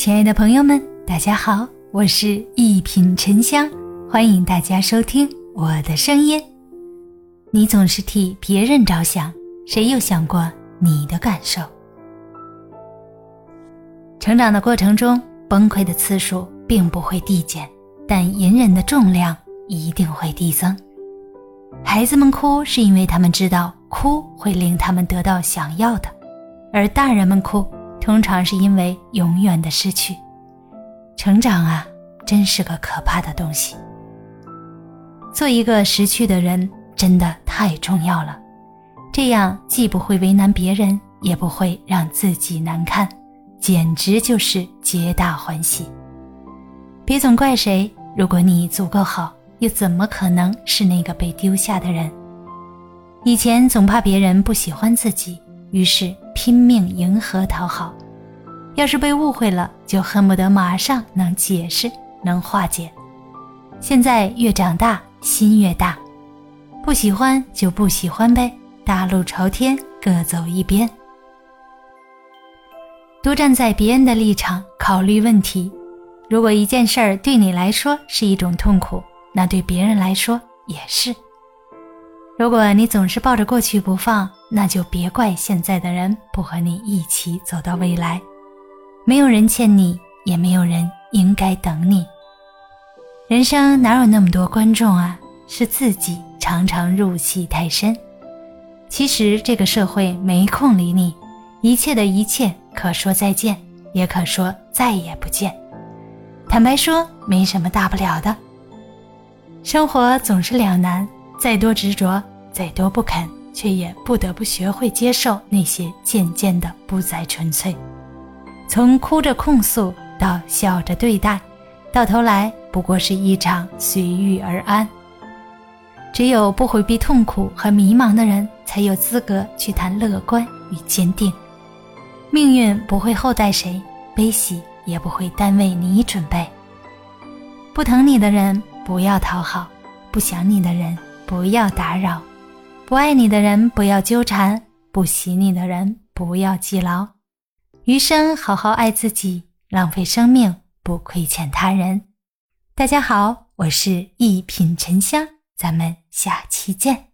亲爱的朋友们，大家好，我是一品沉香，欢迎大家收听我的声音。你总是替别人着想，谁又想过你的感受？成长的过程中，崩溃的次数并不会递减，但隐忍的重量一定会递增。孩子们哭是因为他们知道哭会令他们得到想要的，而大人们哭。通常是因为永远的失去，成长啊，真是个可怕的东西。做一个识趣的人真的太重要了，这样既不会为难别人，也不会让自己难堪，简直就是皆大欢喜。别总怪谁，如果你足够好，又怎么可能是那个被丢下的人？以前总怕别人不喜欢自己。于是拼命迎合讨好，要是被误会了，就恨不得马上能解释、能化解。现在越长大，心越大，不喜欢就不喜欢呗，大路朝天，各走一边。多站在别人的立场考虑问题，如果一件事儿对你来说是一种痛苦，那对别人来说也是。如果你总是抱着过去不放，那就别怪现在的人不和你一起走到未来。没有人欠你，也没有人应该等你。人生哪有那么多观众啊？是自己常常入戏太深。其实这个社会没空理你，一切的一切可说再见，也可说再也不见。坦白说，没什么大不了的。生活总是两难，再多执着。再多不肯，却也不得不学会接受那些渐渐的不再纯粹。从哭着控诉到笑着对待，到头来不过是一场随遇而安。只有不回避痛苦和迷茫的人，才有资格去谈乐观与坚定。命运不会厚待谁，悲喜也不会单为你准备。不疼你的人不要讨好，不想你的人不要打扰。不爱你的人不要纠缠，不喜你的人不要记牢。余生好好爱自己，浪费生命不亏欠他人。大家好，我是一品沉香，咱们下期见。